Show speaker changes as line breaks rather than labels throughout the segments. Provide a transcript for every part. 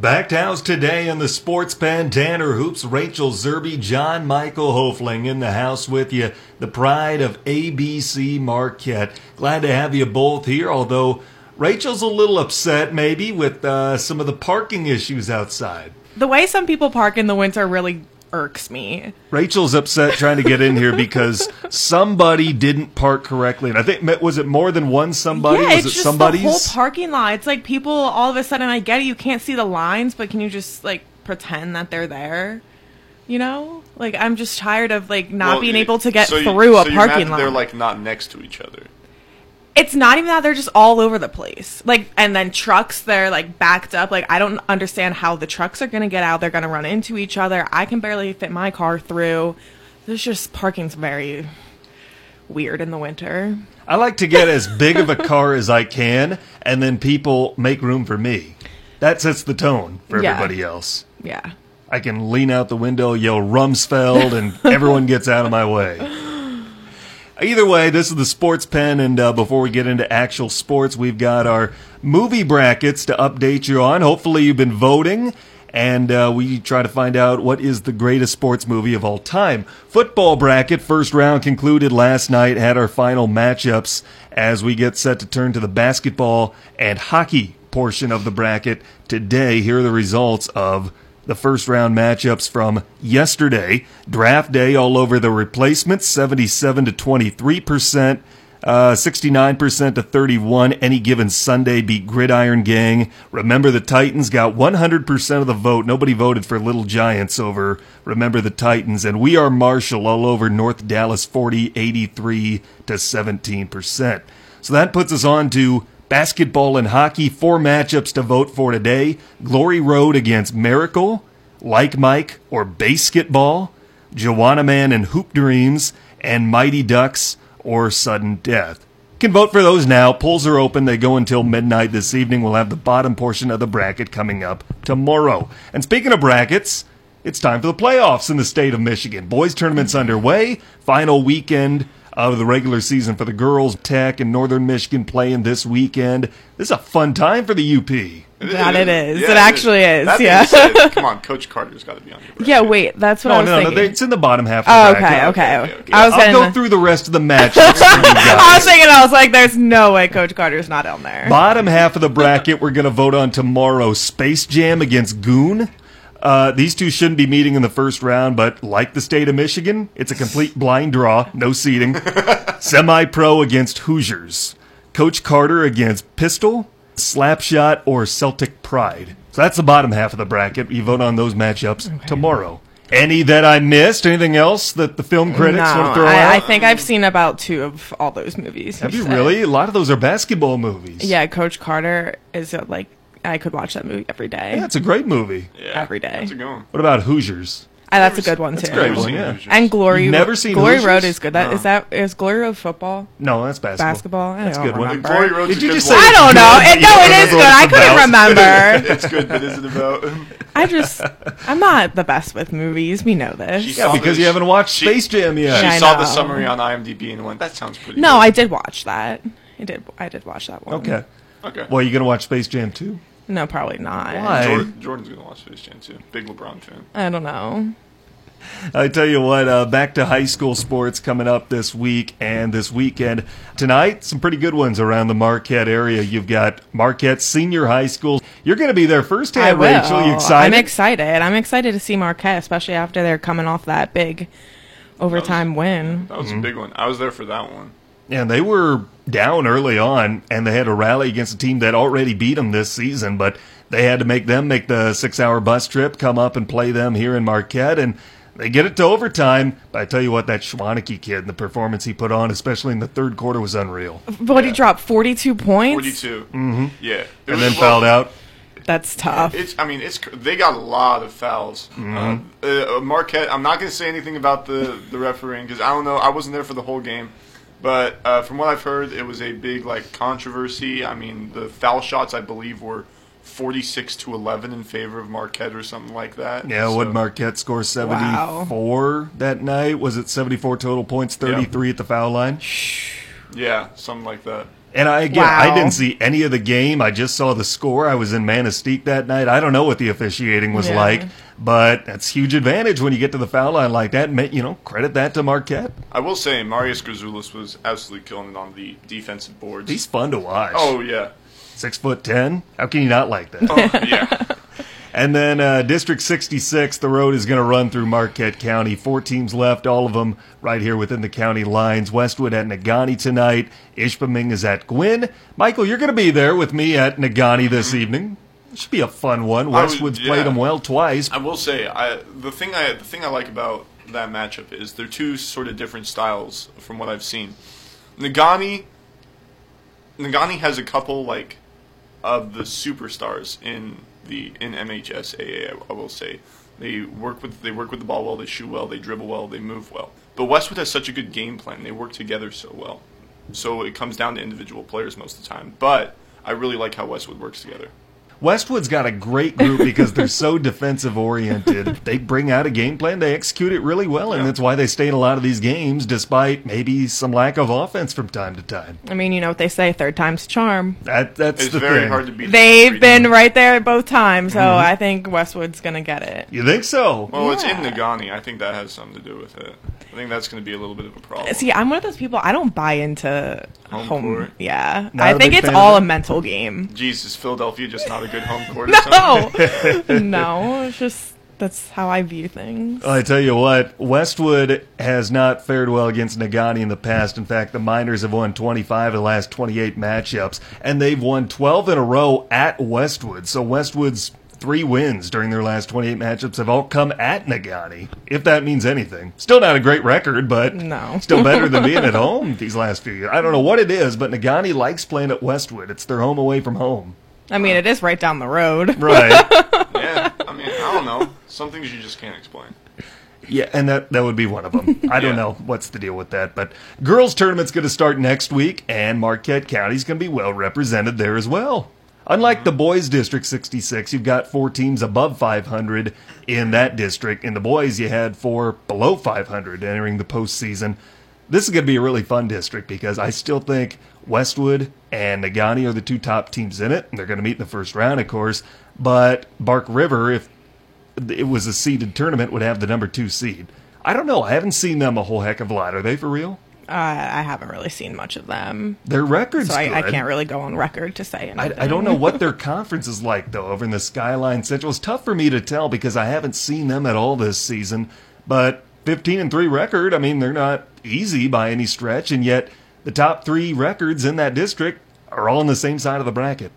Back to house today in the sports pen, Tanner Hoops, Rachel Zerby, John Michael Hofling in the house with you. The pride of ABC Marquette. Glad to have you both here, although Rachel's a little upset maybe with uh, some of the parking issues outside.
The way some people park in the winter really irks me.
Rachel's upset trying to get in here because somebody didn't park correctly, and I think was it more than one somebody?
Yeah,
was
it's
it
just
somebody's?
the whole parking lot. It's like people all of a sudden. I get it, you can't see the lines, but can you just like pretend that they're there? You know, like I'm just tired of like not
Well,
being
you-
able to get
so you-
through a
so
parking
that
lot.
They're like not next to each other.
It's not even that they're just all over the place. Like, and then trucks, they're like backed up. Like, I don't understand how the trucks are going to get out. They're going to run into each other. I can barely fit my car through. There's just parking's very weird in the winter.
I like to get as big of a car as I can, and then people make room for me. That sets the tone for
Yeah.
everybody else.
Yeah.
I can lean out the window, yell Rumsfeld, and everyone gets out of my way. Either way, this is the Sports Pen, and uh, before we get into actual sports, we've got our movie brackets to update you on. Hopefully, you've been voting, and uh, we try to find out what is the greatest sports movie of all time. Football bracket, first round concluded last night, had our final matchups as we get set to turn to the basketball and hockey portion of the bracket today. Here are the results of the first round matchups from yesterday. Draft day all over the replacements, 77 to 23%, uh, 69% to 31. Any given Sunday beat Gridiron Gang. Remember the Titans got 100% of the vote. Nobody voted for Little Giants over Remember the Titans. And we are Marshall all over North Dallas 40, 83 to 17%. So that puts us on to basketball and hockey. Four matchups to vote for today. Glory Road against Miracle, Like Mike or Basketball, Joanna Man and Hoop Dreams, and Mighty Ducks or Sudden Death. Can vote for those now. Polls are open. They go until midnight this evening. We'll have the bottom portion of the bracket coming up tomorrow. And speaking of brackets, it's time for the playoffs in the state of Michigan. Boys tournaments underway. Final weekend of the regular season for the girls. Tech and Northern Michigan playing this weekend. This is a fun time for the UP.
That it is. It actually is,
That being
yeah.
said, come on, Coach Carter's got to be on your bracket.
Yeah, wait, that's what I
No,
was
no, no,
thinking.
they- it's in the bottom half of
oh,
the
okay,
bracket.
okay,
okay, okay.
I was
I'll
gonna,
go through the rest of the matchups for you guys.
I was thinking, I was like, there's no way Coach Carter's not on there.
Bottom half of the bracket, we're going to vote on tomorrow. Space Jam against Goon. Uh, these two shouldn't be meeting in the first round, but like the state of Michigan, it's a complete blind draw, no seeding. Semi pro against Hoosiers. Coach Carter against Pistol, Slapshot, or Celtic Pride. So that's the bottom half of the bracket. You vote on those matchups tomorrow. Any that I missed? Anything else that the film critics
no,
want to throw
I,
out?
I think I've seen about two of all those movies.
Have you
said.
really? A lot of those are basketball movies.
Yeah, Coach Carter is like I could watch that movie every day.
Yeah, it's a great movie.
Yeah,
every day.
That's a good one.
What about Hoosiers?
Uh, that's a good one too.
That's a great one, yeah.
And Glory,
You've never seen
Glory
Hoosiers?
Road is good. That is
No.
that is Glory Road football,
No, that's basketball.
basketball. I
That's a
don't
good one.
Glory Road's
Did
a
you just
one.
say-
I don't know. It, no, it is good. I couldn't remember.
it's good, but is it about?
I just, I'm not the best with movies. We know this.
She's-
Yeah, because
the-
you haven't watched
she-
Space Jam yet.
She
I
saw the summary on IMDb and went, "That sounds pretty."
No,
good.
I did watch that. I did. I did watch that one.
Okay.
Okay.
Well, you gonna watch Space Jam too?
No, probably not.
Why?
Jordan, Jordan's gonna watch Space Jam too. Big LeBron fan.
I don't know.
I tell you what, uh, back to high school sports coming up this week and this weekend. Tonight, some pretty good ones around the Marquette area. You've got Marquette Senior High School. You're going to be there
I
firsthand,
will.
Rachel. You excited?
I'm excited. I'm excited to see Marquette, especially after they're coming off that big overtime win.
That was
Mm-hmm.
a big one. I was there for that one.
And they were down early on, and they had to rally against a team that already beat them this season, but they had to make them make the six hour bus trip, come up and play them here in Marquette, and they get it to overtime. But I tell you what, that Schwaneke kid and the performance he put on, especially in the third quarter, was unreal.
But he dropped 42 points.
Forty-two. Mm-hmm. Yeah. It
And
was-
then
well,
fouled out.
That's tough.
It's. I mean, it's. They got a lot of fouls.
Mm-hmm.
Uh, uh, Marquette. I'm not going to say anything about the the refereeing because I don't know. I wasn't there for the whole game, but uh, from what I've heard, it was a big like controversy. I mean, the foul shots I believe were 46 to 11 in favor of Marquette or something like that.
Yeah,
So-
would Marquette score 74 that night? Was it 74 total points, 33 at the foul line?
Yeah, something like that.
And I again, I didn't see any of the game. I just saw the score. I was in Manistee that night. I don't know what the officiating was
Yeah.
like, but that's huge advantage when you get to the foul line like that. You know, credit that to Marquette.
I will say Marius Grazoulis was absolutely killing it on the defensive boards.
He's fun to watch.
oh yeah,
Six foot ten. How can you not like that?
oh yeah.
And then uh, District 66, the road is going to run through Marquette County. Four teams left, all of them right here within the county lines. Westwood at Negaunee tonight. Ishpeming is at Gwinn. Michael, you're going to be there with me at Negaunee this evening. Should be a fun one.
I would-
Westwood's
yeah.
played them well twice.
I will say, I the thing I the thing I like about that matchup is they're two sort of different styles from what I've seen. Negaunee Negaunee has a couple like of the superstars in the in MHSAA. I, I will say they work with they work with the ball well, they shoot well, they dribble well, they move well. But Westwood has such a good game plan. They work together so well. So it comes down to individual players most of the time. But I really like how Westwood works together.
Westwood's got a great group because they're so defensive oriented. They bring out a game plan, they execute it really well, and
Yeah.
that's why they stay in a lot of these games despite maybe some lack of offense from time to time.
I mean, you know what they say, third time's a charm.
That that's
It's
the
very
thing.
hard to beat.
They've
three
been right there both times, so mm-hmm. I think Westwood's gonna get it.
You think so?
Well, it's in
Yeah.
Negaunee. I think that has something to do with it. I think that's going to be a little bit of a problem.
See, I'm one of those people. I don't buy into
Home
home.
court?
Yeah,
Not
I
a
think it's all a mental game.
Jesus, Philadelphia just not a good home court. or something?
No, no, it's just that's how I view things.
I tell you what, Westwood has not fared well against Negaunee in the past. In fact, the Miners have won 25 of the last 28 matchups, and they've won 12 in a row at Westwood. So Westwood's three wins during their last 28 matchups have all come at Negaunee, if that means anything. Still not a great record, but
No.
still better than being at home these last few years. I don't know what it is, but Negaunee likes playing at Westwood. It's their home away from home.
I mean, it is right down the road.
Right.
yeah, I mean, I don't know. Some things you just can't explain.
Yeah, and that that would be one of them. I don't
Yeah.
know what's the deal with that, but girls tournament's going to start next week, and Marquette County's going to be well represented there as well. Unlike the boys' district 66, you've got four teams above 500 in that district. In the boys, you had four below 500 entering the postseason. This is going to be a really fun district because I still think Westwood and Negaunee are the two top teams in it, and they're going to meet in the first round, of course. But Bark River, if it was a seeded tournament, would have the number two seed. I don't know. I haven't seen them a whole heck of a lot. Are they for real?
Uh, I haven't really seen much of them,
Their records.
so I, I can't really go on record to say anything.
I, I don't know what their conference is like though over in the Skyline Central. It's tough for me to tell because I haven't seen them at all this season. But 15 and three record. I mean, they're not easy by any stretch, and yet the top three records in that district are all on the same side of the bracket.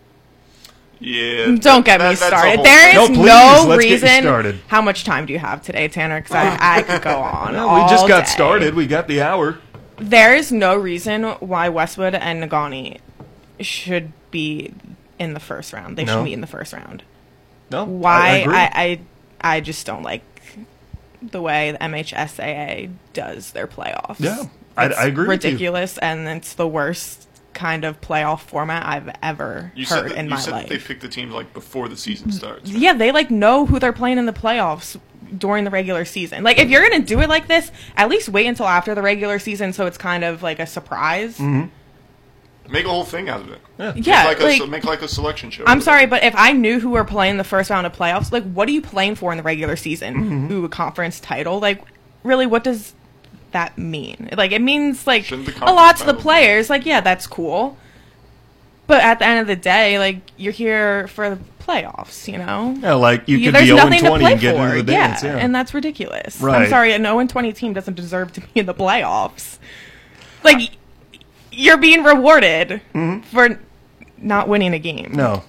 Yeah.
Don't get
that-
me started.
whole
There
thing.
is
No,
no,
please, let's get you
reason. How much time do you have today, Tanner? Because I, I could go on.
Well, we just got
day.
started. We got the hour.
There is no reason why Westwood and Negaunee should be in the first round. They
No.
should be in the first round.
No,
Why?
I.
I, I, I just don't like the way the MHSAA does their playoffs.
Yeah, I- I agree with you.
Ridiculous, and it's the worst kind of playoff format I've ever
You said
heard
that,
in
you
my
said
life.
that they pick the teams like before the season starts. right?
Yeah, they like know who they're playing in the playoffs during the regular season. Like if you're gonna do it like this, at least wait until after the regular season so it's kind of like a surprise.
Make a whole thing out of it.
Yeah.
Yeah,
Make like,
like
a, make like a selection show.
I'm sorry, but if I knew who were playing the first round of playoffs, like what are you playing for in the regular season?
Mm-hmm.
Ooh, a conference title? Like really, what does that mean? Like it means like a lot to the players. Like yeah, that's cool. But at the end of the day, like you're here for the playoffs, you know.
Yeah, like you
Yeah,
could
there's
be 0
nothing to
20
play
and get
for.
into the dance. Yeah,
and that's ridiculous.
Right.
I'm sorry, an 0 20 team doesn't deserve to be in the playoffs. Like, y- you're being rewarded for not winning a game.
Mm-hmm. no.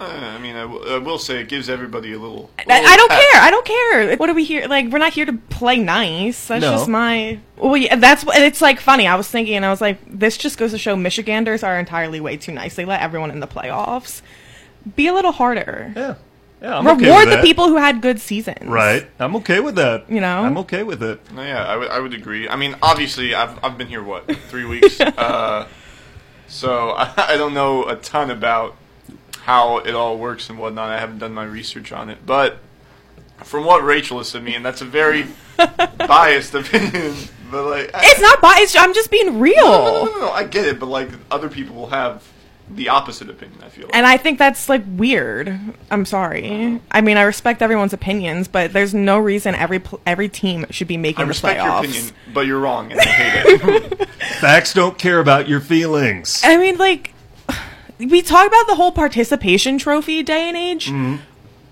Uh, I mean, I, w- I will say it gives everybody a little.
I,
little
I don't
pep.
care. I don't care. What are we here? Like, we're not here to play nice. That's
No.
just my. Well, yeah, that's what. It's like funny. I was thinking, and I was like, this just goes to show Michiganders are entirely way too nice. They let everyone in the playoffs. Be a little harder.
Yeah, yeah. I'm okay
Reward
with
the
that.
people who had good seasons.
Right. I'm okay with that.
You know?
I'm okay with it.
No, yeah, I would, I would agree. I mean, obviously, I've, I've been here, what, three weeks? uh, so I, I don't know a ton about how it all works and whatnot. I haven't done my research on it. But from what Rachel has said to me, and that's a very biased opinion, but like I-
It's not biased. I'm just being real.
No, no, no, no, I get it, but like other people will have the opposite opinion. I feel. Like.
And I think that's like weird. I'm sorry. I mean, I respect everyone's opinions, but there's no reason every pl- every team should be making
I
the
respect
playoffs.
your opinion, but you're wrong, and I hate it.
Facts don't care about your feelings.
I mean, like we talk about the whole participation trophy day and age.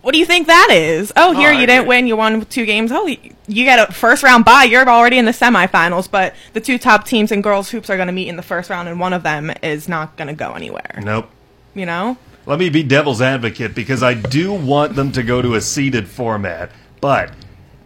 What do you think that is? Oh, here
Mm-hmm.
You didn't win. You won two games. Oh, you you get a first round bye. You're already in the semifinals, but the two top teams in girls hoops are going to meet in the first round, and one of them is not going to go anywhere.
Nope.
You know?
Let me be devil's advocate because I do want them to go to a seeded format. But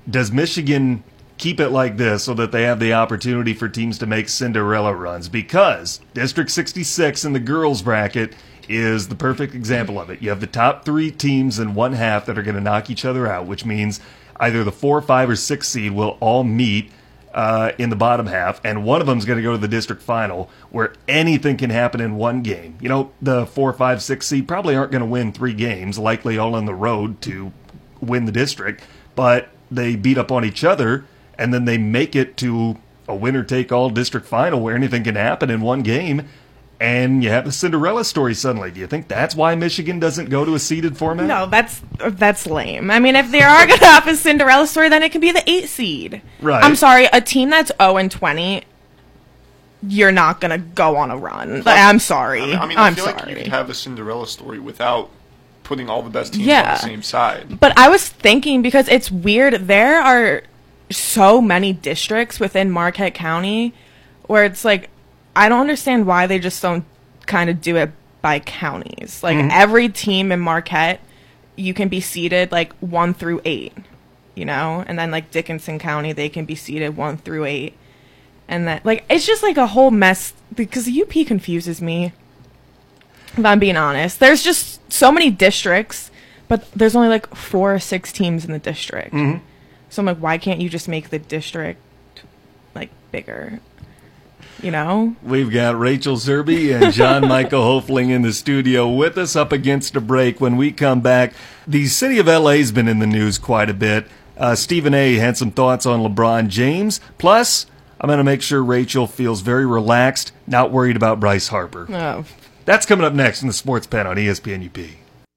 does Michigan keep it like this so that they have the opportunity for teams to make Cinderella runs? Because District 66 in the girls bracket is the perfect example of it. You have the top three teams in one half that are going to knock each other out, which means either the four, five, or six seed will all meet uh, in the bottom half, and one of them is going to go to the district final, where anything can happen in one game. You know, the four, five, six seed probably aren't going to win three games, likely all on the road to win the district, but they beat up on each other, and then they make it to a winner take all district final where anything can happen in one game. And you have the Cinderella story suddenly. Do you think that's why Michigan doesn't go to a seeded format?
No, that's that's lame. I mean, if they are going to have a Cinderella story, then it can be the eight seed.
Right.
I'm sorry, a team that's 0 and 20, you're not going to go on a run. Like, I'm sorry.
I mean, I, mean,
am
I feel like you
sorry.
could have a Cinderella story without putting all the best teams on the same side.
But I was thinking because it's weird. There are so many districts within Marquette County where it's like I don't understand why they just don't kind of do it by counties. Like mm-hmm. every team in Marquette, you can be seated like one through eight, you know, and then like Dickinson County, they can be seated one through eight, and that like it's just like a whole mess because the UP confuses me. If I'm being honest, there's just so many districts, but there's only like four or six teams in the district. Mm-hmm. So I'm like, why can't you just make the district like bigger? You know?
We've got Rachel Zerby and John Michael Hofling in the studio with us up against a break. When we come back, the city of LA's been in the news quite a bit. Uh, Stephen A. had some thoughts on LeBron James. Plus, I'm going to make sure Rachel feels very relaxed, not worried about Bryce Harper.
Oh,
That's coming up next in the Sports Pen on ESPN UP.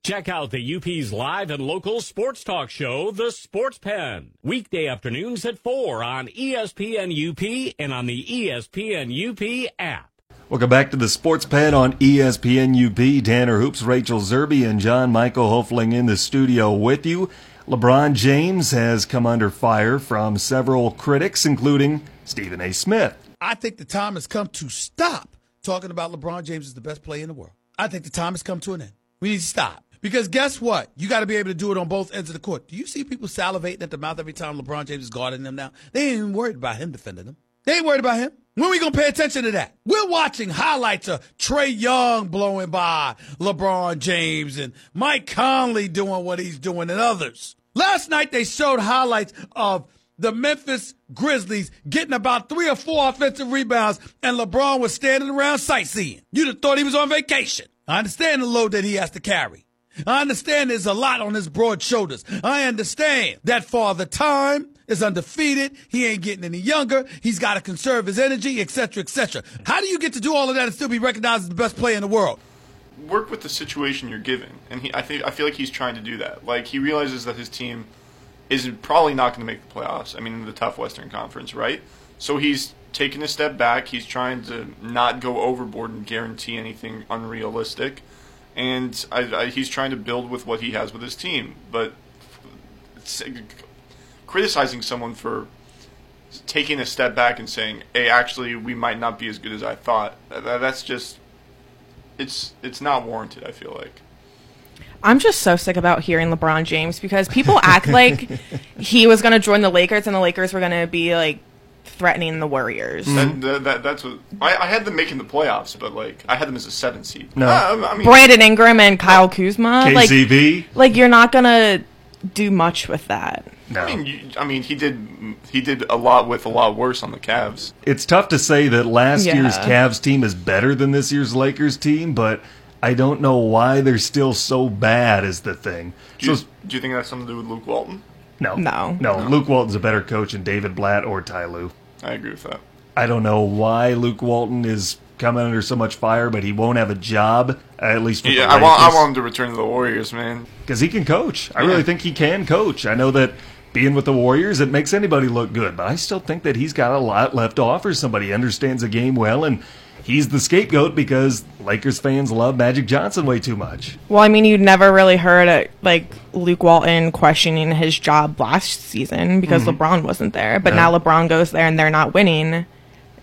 Check out the UP's live and local sports talk show, The Sports Pen. Weekday afternoons at 4 on ESPN UP and on the ESPN UP app.
Welcome back to the Sports Pen on ESPN UP. Tanner Hoops, Rachel Zerby, and John Michael Hofling in the studio with you. LeBron James has come under fire from several critics, including Stephen A. Smith.
I think the time has come to stop talking about LeBron James as the best player in the world. I think the time has come to an end. We need to stop. Because guess what? You got to be able to do it on both ends of the court. Do you see people salivating at the mouth every time LeBron James is guarding them now? They ain't even worried about him defending them. They ain't worried about him. When we gonna pay attention to that? We're watching highlights of Trae Young blowing by LeBron James and Mike Conley doing what he's doing and others. Last night they showed highlights of the Memphis Grizzlies getting about three or four offensive rebounds, and LeBron was standing around sightseeing. You'd have thought he was on vacation. I understand the load that he has to carry. I understand there's a lot on his broad shoulders. I understand that Father Time is undefeated. He ain't getting any younger. He's got to conserve his energy, etc., etc. How do you get to do all of that and still be recognized as the best player in the world?
Work with the situation you're given, and he, I think I feel like he's trying to do that. Like he realizes that his team is probably not going to make the playoffs. I mean, in the tough Western Conference, right? So he's taking a step back. He's trying to not go overboard and guarantee anything unrealistic, and I, I, he's trying to build with what he has with his team. But it's- uh, criticizing someone for taking a step back and saying, "Hey, actually, we might not be as good as I thought," that, that's just it's it's not warranted. I feel like.
I'm just so sick about hearing LeBron James because people act like he was going to join the Lakers and the Lakers were going to be like threatening the Warriors.
That, that, that, that's what I, I had them making the playoffs, but like I had them as a seven seed.
No.
Uh, I mean,
Brandon Ingram and Kyle Kuzma, like
KCP?
like you're not going to do much with that.
no.
I mean, you, I mean, he did he did a lot with a lot worse on the Cavs.
it's tough to say that last
Yeah.
year's Cavs team is better than this year's Lakers team, but I don't know why they're still so bad is the thing.
Do you,
So
do you think that's something to do with Luke Walton?
No,
No.
no, Luke Walton's a better coach than David Blatt or Ty Lue.
I agree with that.
I don't know why Luke Walton is coming under so much fire, but he won't have a job at least. With
Yeah,
the
I want I want him to return to the Warriors, man.
because he can coach. I
Yeah.
really think he can coach. I know that being with the Warriors, it makes anybody look good, but I still think that he's got a lot left to offer somebody. He understands the game well, and he's the scapegoat because Lakers fans love Magic Johnson way too much.
Well, I mean, you'd never really heard it, like Luke Walton questioning his job last season because mm-hmm. LeBron wasn't there. But
Yeah.
now LeBron goes there and they're not winning.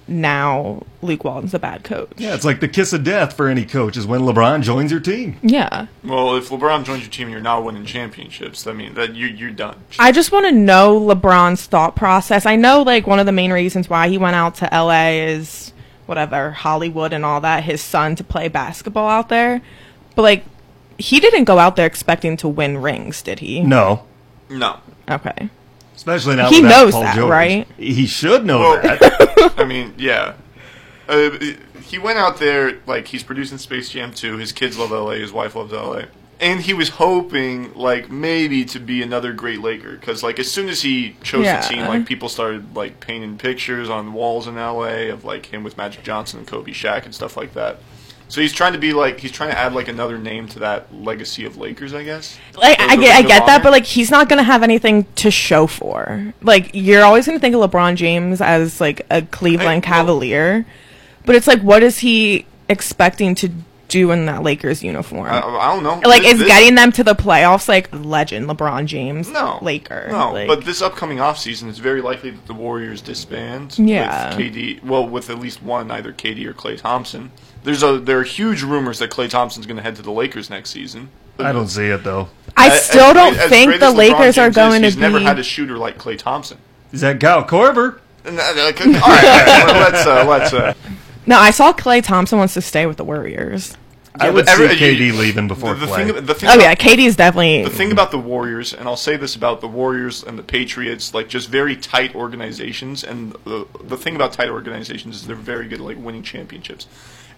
Now Luke Walton's a bad coach.
Yeah, it's like the kiss of death for any coach is when LeBron joins your team.
Yeah.
Well, if LeBron joins your team and you're not winning championships, I mean that you you're done.
I just want to know LeBron's thought process. I know, like, one of the main reasons why he went out to LA is whatever, Hollywood and all that, his son to play basketball out there. But, like, he didn't go out there expecting to win rings, did he?
No.
No.
Okay.
Especially not
He knows
Paul
that,
George.
right?
He should know
Well-
that.
I mean, yeah. Uh, he went out there like he's producing Space Jam 2. His kids love LA. His wife loves LA. And he was hoping, like, maybe to be another great Laker. Because, like, as soon as he chose
Yeah.
the team, like, people started, like, painting pictures on walls in LA of, like, him with Magic Johnson and Kobe Shaq and stuff like that. So he's trying to be, like, he's trying to add, like, another name to that legacy of Lakers, I guess.
Like I get, I get that, but like he's not gonna have anything to show for. Like you're always gonna think of LeBron James as like a Cleveland
well-
Cavalier, but it's like what is he expecting to do in that Lakers uniform?
I, I don't know.
like
This-
is
this-
getting them to the playoffs like legend LeBron James,
No,
Laker.
No,
like,
but this upcoming offseason, it's very likely that the Warriors disband.
Yeah.
With KD, well, with at least one, either KD or Klay Thompson. There's a there are huge rumors that Klay Thompson's going to head to the Lakers next season.
I don't see it though.
I still
as
don't
as
think
great
the Lakers are going
is,
to
He's never had a shooter like Klay Thompson.
Is that Kyle Korver?
And, uh, like, all right, all right, let's uh, let's. Uh,
no, I saw Klay Thompson wants to stay with the Warriors.
I would
but every-
see KD
you-
leaving before
the, the
Klay.
thing, the thing
Oh
about-
yeah, Katie's definitely.
The thing about the Warriors, and I'll say this about the Warriors and the Patriots, like just very tight organizations. And the the thing about tight organizations is they're very good at like winning championships.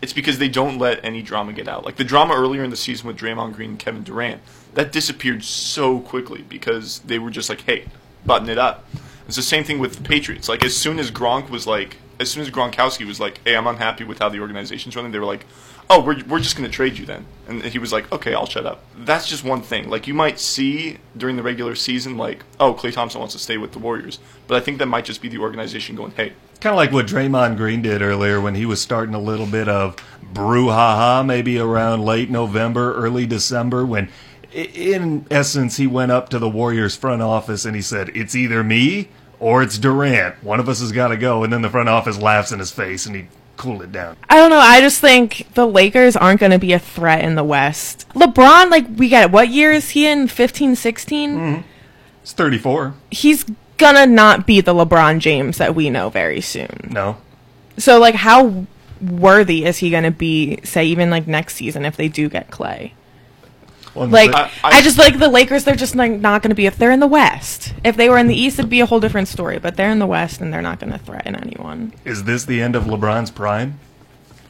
It's because they don't let any drama get out. Like the drama earlier in the season with Draymond Green and Kevin Durant, that disappeared so quickly because they were just like, "Hey, button it up." It's the same thing with the Patriots. Like as soon as Gronk was like, as soon as Gronkowski was like, "Hey, I'm unhappy with how the organization's running," they were like, "Oh, we're we're just going to trade you then." And he was like, "Okay, I'll shut up." That's just one thing. Like you might see during the regular season, like, "Oh, Klay Thompson wants to stay with the Warriors," but I think that might just be the organization going, "Hey,
Kind of like what Draymond Green did earlier when he was starting a little bit of brouhaha, maybe around late November, early December, when in essence he went up to the Warriors front office and he said, It's either me or it's Durant. One of us has got to go. And then the front office laughs in his face and he cooled it down.
I don't know. I just think the Lakers aren't going to be a threat in the West. LeBron, like, we it. What year is he in? 15, 16?
It's mm-hmm. 34.
He's going to not be the LeBron James that we know very soon.
No.
So, like, how worthy is he going to be, say, even like next season if they do get Klay?
Well,
Like,
but-
I, just like the Lakers. They're just like not going to be. If they're in the West, if they were in the East, it'd be a whole different story. But they're in the West, and they're not going to threaten anyone.
is this the end of LeBron's prime?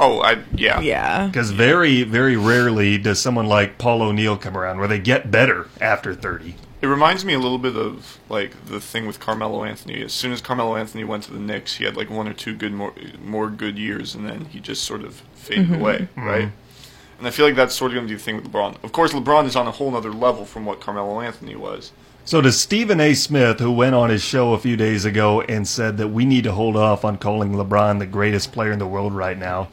oh, I yeah,
Yeah.
Because very, very rarely does someone like Paul O'Neill come around where they get better after 30.
It reminds me a little bit of like the thing with Carmelo Anthony. As soon as Carmelo Anthony went to the Knicks, he had like one or two good more more good years, and then he just sort of faded mm-hmm. away, right? Mm-hmm. And I feel like that's sort of going to be the thing with LeBron. Of course, LeBron is on a whole other level from what Carmelo Anthony was.
So does Stephen A. Smith, who went on his show a few days ago and said that we need to hold off on calling LeBron the greatest player in the world right now,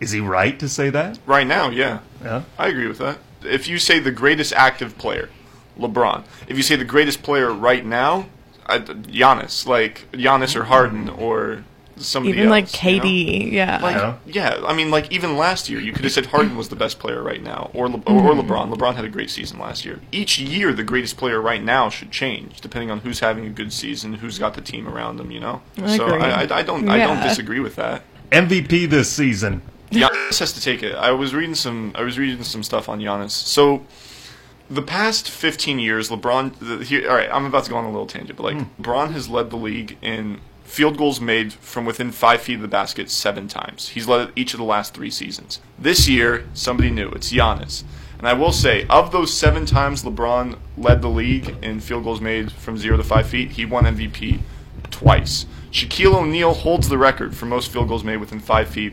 is he right to say that?
Right now, yeah,
Yeah.
I agree with that. If you say the greatest active player, LeBron. If you say the greatest player right now, I, Giannis, like Giannis or Harden or somebody
Even like
else, you know?
Yeah.
Like,
Yeah.
yeah, I mean, like even last year, you could have said Harden was the best player right now, or Le- or, or LeBron. LeBron had a great season last year. Each year, the greatest player right now should change depending on who's having a good season, who's got the team around them. You know,
I
so
agree.
I, I, I don't I don't disagree with that.
MVP this season.
Giannis has to take it. I was reading some. I was reading some stuff on Giannis. So, the past 15 years, LeBron. The, here, all right, I'm about to go on a little tangent, but like hmm. LeBron has led the league in field goals made from within five feet of the basket seven times. He's led it each of the last three seasons. This year, somebody new. It's Giannis. And I will say, of those seven times LeBron led the league in field goals made from zero to five feet, he won MVP twice. Shaquille O'Neal holds the record for most field goals made within five feet,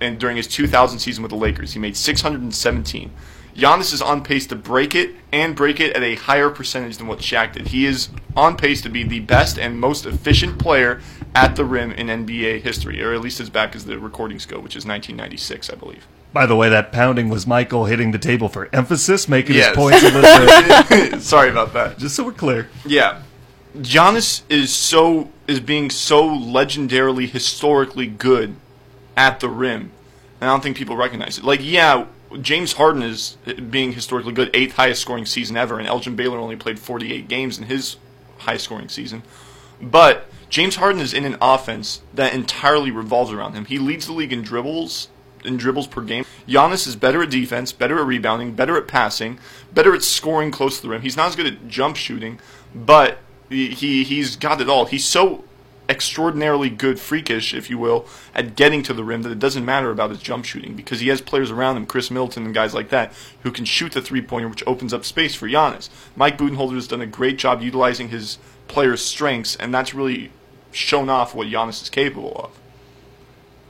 and during his 2000 season with the Lakers, he made 617. Giannis is on pace to break it and break it at a higher percentage than what Shaq did. He is on pace to be the best and most efficient player at the rim in NBA history, or at least as back as the recordings go, which is 1996, I believe.
By the way, that pounding was Michael hitting the table for emphasis, making
Yes.
his points a little bit.
Sorry about that.
Just so we're clear.
Yeah. Giannis is so is being so legendarily historically good at the rim. And I don't think people recognize it. Like, yeah, James Harden is uh, being historically good, eighth highest scoring season ever, and Elgin Baylor only played 48 games in his high scoring season. But James Harden is in an offense that entirely revolves around him. He leads the league in dribbles, in dribbles per game. Giannis is better at defense, better at rebounding, better at passing, better at scoring close to the rim. He's not as good at jump shooting, but he, he he's got it all. He's so extraordinarily good, freakish, if you will, at getting to the rim that it doesn't matter about his jump shooting because he has players around him, Khris Middleton and guys like that, who can shoot the three pointer, which opens up space for Giannis. Mike Budenholzer has done a great job utilizing his players' strengths, and that's really shown off what Giannis is capable of.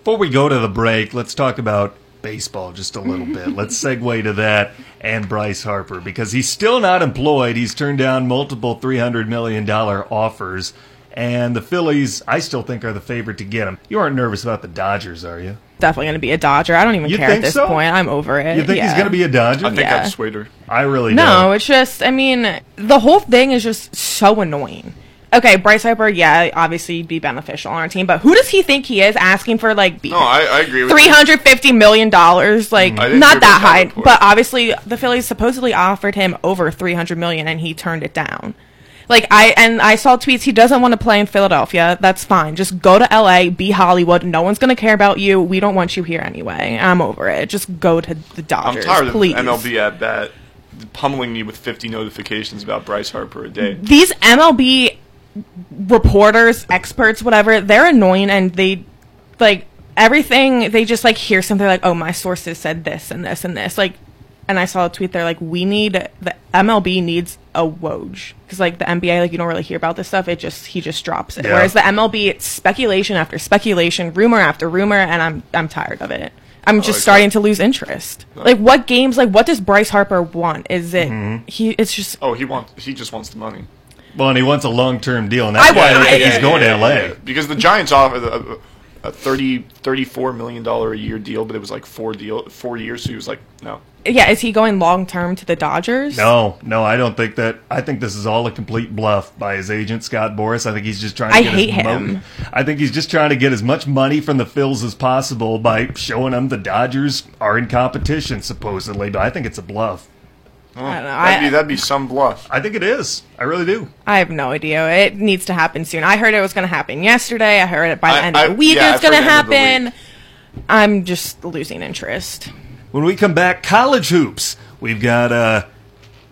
Before we go to the break, let's talk about baseball just a little bit. Let's segue to that and Bryce Harper because he's still not employed. He's turned down multiple $300 million offers. And the Phillies, I still think, are the favorite to get him. You aren't nervous about the Dodgers, are you?
Definitely going to be a Dodger. I don't even
You
care at this
so?
point. I'm over it.
You think he's going to be a Dodger?
I think
Yeah.
I've swayed her.
I really
No,
don't.
it's just, I mean, the whole thing is just so annoying. Okay, Bryce Harper, yeah, obviously be beneficial on our team, but who does he think he is asking for like
No, I, I agree with
three hundred fifty million dollars? Like mm-hmm.
I didn't hear
not
about
that
that
high, but obviously the Phillies supposedly offered him over three hundred million, and he turned it down. Like I and I saw tweets. He doesn't want to play in Philadelphia. That's fine. Just go to L.A. Be Hollywood. No one's gonna care about you. We don't want you here anyway. I'm over it. Just go to the Dodgers, I'm
tired
please.
of MLB at bat pummeling me with 50 notifications about Bryce Harper a day.
these MLB reporters, experts, whatever, they're annoying and they like everything they just like hear something like, "Oh, my sources said this and this and this." Like and I saw a tweet there like, "We need the MLB needs a Woj." Cuz like the NBA like you don't really hear about this stuff. It just he just drops it.
Yeah.
Whereas the MLB it's speculation after speculation, rumor after rumor and I'm I'm tired of it. I'm just
like
starting to lose interest. Like what games like what does Bryce Harper want? Is it mm-hmm. he it's just
Oh, he wants he just wants the money.
well, and he wants a long term deal, and that's
I
why I don't
want-
think
yeah,
he's going to LA.
Yeah, Because the Giants offered a, a 30 34 million dollar a year deal, but it was like four deal four years, so he was like, no.
Yeah, is he going long term to the Dodgers?
No, no, I don't think that. I think this is all a complete bluff by his agent Scott Boras. I think he's just trying. to
I
get
hate
as mo-
him.
I think he's just trying to get as much money from the Phils as possible by showing them the Dodgers are in competition supposedly. But I think it's a bluff.
Oh, I don't know.
That'd be that'd be some bluff.
I think it is. I really do.
I have no idea. It needs to happen soon. I heard it was going to happen yesterday. I heard it by the
I-
end
I-
of the week.
yeah,
it's going to
heard the end of the
happen. I'm just losing interest.
When we come back, college hoops. We've got a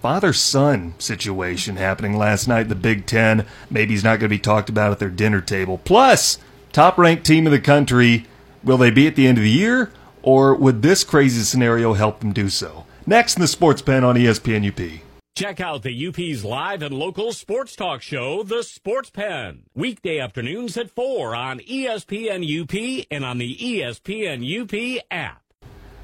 father son situation happening last night in the Big Ten. Maybe he's not going to be talked about at their dinner table. Plus, top ranked team in the country. Will they be at the end of the year, or would this crazy scenario help them do so? Next in the Sports Pen on ESPN UP.
Check out the UP's live and local sports talk show, The Sports Pen. Weekday afternoons at 4 on ESPN UP and on the ESPN UP app.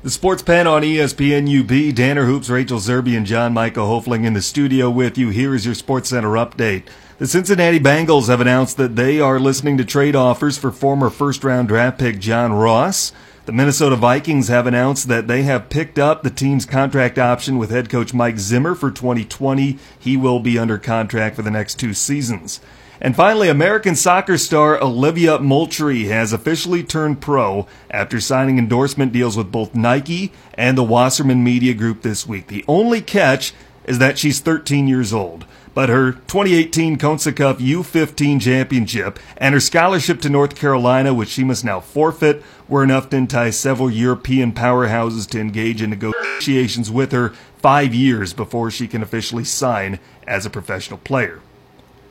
The Sports Pen on ESPN UP. Tanner Hoops, Rachel Zerby, and John Michael Hofling in the studio with you. Here is your Sports Center update. The Cincinnati Bengals have announced that they are listening to trade offers for former first round draft pick John Ross. The Minnesota Vikings have announced that they have picked up the team's contract option with head coach Mike Zimmer for 2020. He will be under contract for the next two seasons. And finally, American soccer star Olivia Moultrie has officially turned pro after signing endorsement deals with both Nike and the Wasserman Media Group this week. The only catch is that she's 13 years old. But her 2018 CONCACAF U15 championship and her scholarship to North Carolina, which she must now forfeit, were enough to entice several European powerhouses to engage in negotiations with her five years before she can officially sign as a professional player.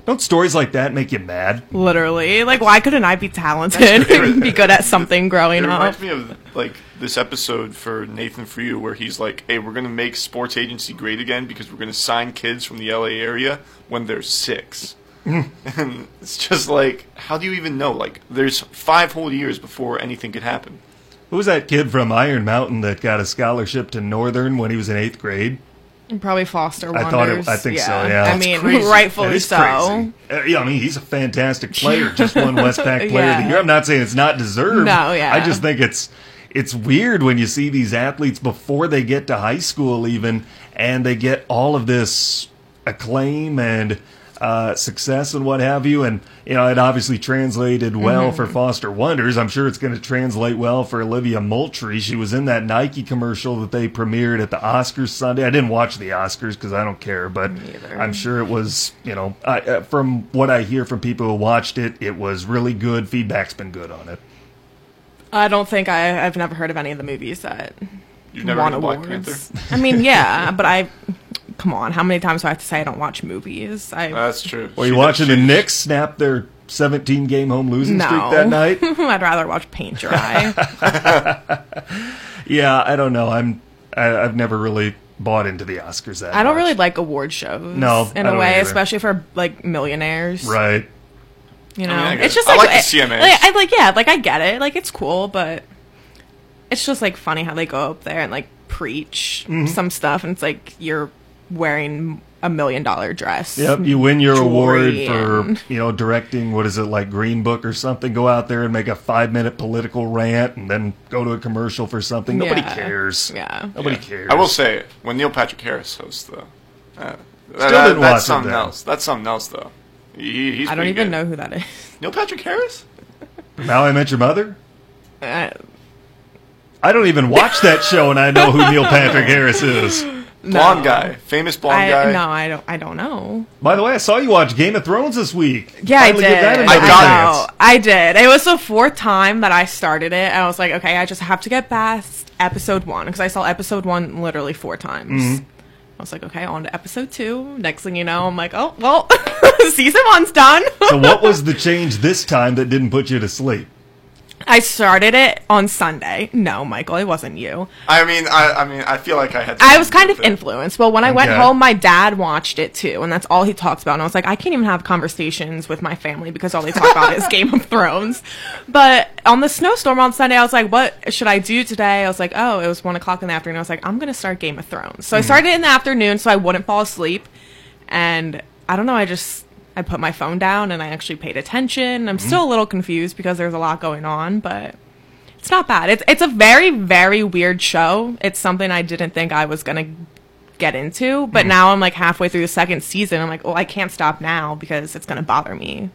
Don't stories like that make you mad?
Literally. Like, why couldn't I be talented and be good at something
It
growing up?
reminds me of like this episode for Nathan for you where he's like, "Hey, we're gonna make sports agency great again because we're gonna sign kids from the LA area when they're six. and it's just like, how do you even know? Like, there's five whole years before anything could happen.
Who was that kid from Iron Mountain that got a scholarship to Northern when he was in eighth grade?
Probably Foster
I
Wonders.
thought it- I think so, yeah.
I mean,
crazy.
That
rightfully so.
crazy. Uh, yeah, I mean, he's a fantastic player. Just won Westpac Player of the Year. I'm not saying it's not deserved.
No, yeah.
I just think it's it's weird when you see these athletes before they get to high school, even, and they get all of this acclaim and uh, success and what have you. And you know, it obviously translated well
Mm-hmm.
for Foster Wonders. I'm sure it's going to translate well for Olivia Moultrie. She was in that Nike commercial that they premiered at the Oscars Sunday. I didn't watch the Oscars because I don't care, but. I'm sure it was. You know, I, uh, from what I hear from people who watched it, it was really good. Feedback's been good on it.
I don't think I, I've never heard of any of the movies that
You've never
won
heard Black
awards.
Panther?
I mean, yeah, but I. Come on, how many times do I have to say I don't watch movies? I
That's true.
Were you
She-
watching the
she-
Knicks snap their 17 game home losing
no.
streak that night?
I'd rather watch paint dry.
Yeah, I don't know. I'm I, I've never really bought into the Oscars that
I don't
much.
really like award shows.
No,
in
I
a
don't
way,
either.
especially for like millionaires.
right.
You know,
mean, I
it's
guess-
just
I
like,
like the CMAs.
Like, I like, yeah, like I get it. Like it's cool, but it's just like funny how they go up there and like preach
Mm-hmm.
some stuff, and it's like you're wearing a million dollar dress.
Yep, you win your award
Jewelry
for you know directing what is it like Green Book or something. Go out there and make a five minute political rant, and then go to a commercial for something. Nobody
Yeah.
cares.
Yeah.
nobody
Yeah.
cares.
I will say, when Neil Patrick Harris hosts, though, uh, that-
Still
that-
didn't
that's
it
something
then.
else. That's something else, though. He, he's
I don't even
good.
know who that is.
Neil Patrick Harris.
How I met your mother.
Uh,
I don't even watch that show, and I know who Neil Patrick Harris is.
Blonde guy, famous blonde
I,
guy.
no, I don't. I don't know.
By the way, I saw you watch Game of Thrones this week.
Yeah,
Finally
I did.
that
I,
got
chance.
know. I did. It was the fourth time that I started it. And I was like, okay, I just have to get past episode one because I saw episode one literally four times.
Mm-hmm.
I was like, okay, on to episode two. Next thing you know, I'm like, oh well, season one's done.
So, what was the change this time that didn't put you to sleep?
I started it on Sunday. No, Michael, it wasn't you.
I mean, I, I mean, I feel like I had.
I was kind of
something to do with it.
influenced. Well, when I went
Okay.
home, my dad watched it too, and that's all he talks about. And I was like, I can't even have conversations with my family because all they talk about is Game of Thrones. But on the snowstorm on Sunday, I was like, what should I do today? I was like, oh, it was one o'clock in the afternoon. I was like, I'm going to start Game of Thrones. So I mm-hmm. started it in the afternoon so I wouldn't fall asleep. And I don't know, I just. I put my phone down and I actually paid attention. I'm still a little confused because there's a lot going on, but it's not bad. It's it's a very very weird show. It's something I didn't think I was gonna get into, but mm. now I'm like halfway through the second season. I'm like, well, I can't stop now because it's gonna bother me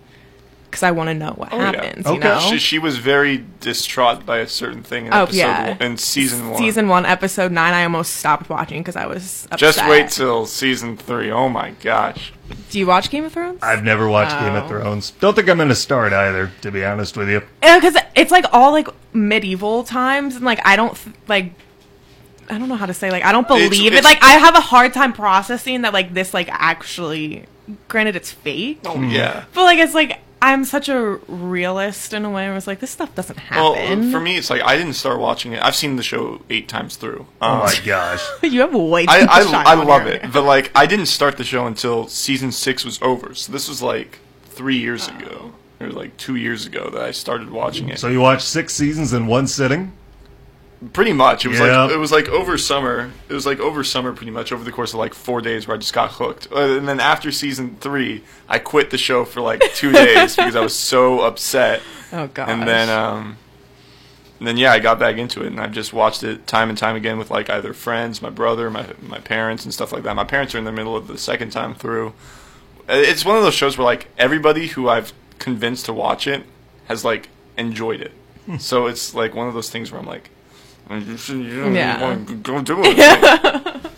because I want to know what
Oh, yeah.
happens.
Okay.
You know,
She, she was very distraught by a certain thing in
Oh,
episode
yeah.
one, in season one.
season one, episode nine. I almost stopped watching because I was upset.
Just wait till season three. Oh my gosh.
Do you watch Game of Thrones?
I've never watched Game of
Oh.
Thrones. Don't think I'm going to start either, to be honest with you.
Uh, because it's like all like medieval times and like i don't th- like i don't know how to say like i don't
It's-
believe
it's-
it like i have a hard time processing that like this like actually granted it's fake
Oh yeah.
but like it's like i'm such a realist in a way I was like this stuff doesn't happen.
Well,
happen
for me, it's like I didn't start watching it. I've seen the show eight times through.
Oh
Um,
my gosh.
you have way too
I,
much time
I, I love
your-
it, but like I didn't start the show until season six was over. So this was like three years ago, or like two years ago that I started watching it.
So you watched six seasons in one sitting?
Pretty much, it was
Yeah.
like it was like over summer. It was like over summer, pretty much over the course of like four days, where I just got hooked. Uh, and then after season three, I quit the show for like two days because I was so upset.
oh god
And then, um, and then yeah, I got back into it, and I've just watched it time and time again with like either friends, my brother, my my parents, and stuff like that. My parents are in the middle of the second time through. Uh, It's one of those shows where like everybody who I've convinced to watch it has like enjoyed it. so it's like one of those things where I'm like, you should, you don't
Yeah.
want to go do it.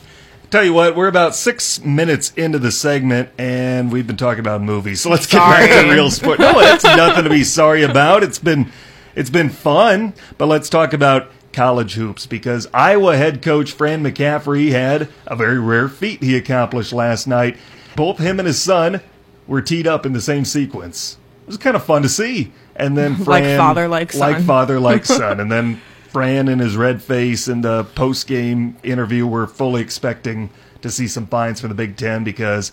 Tell you what, we're about six minutes into the segment, and we've been talking about movies. So let's get back to real sport. No, it's nothing to be sorry about. It's been it's been fun, but let's talk about college hoops because Iowa head coach Fran McCaffery had a very rare feat he accomplished last night. Both him and his son were teed up in the same sequence. It was kind of fun to see. And then
Like father, like
like father, like son, and then Fran and his red face in the post game interview were fully expecting to see some fines from the Big Ten because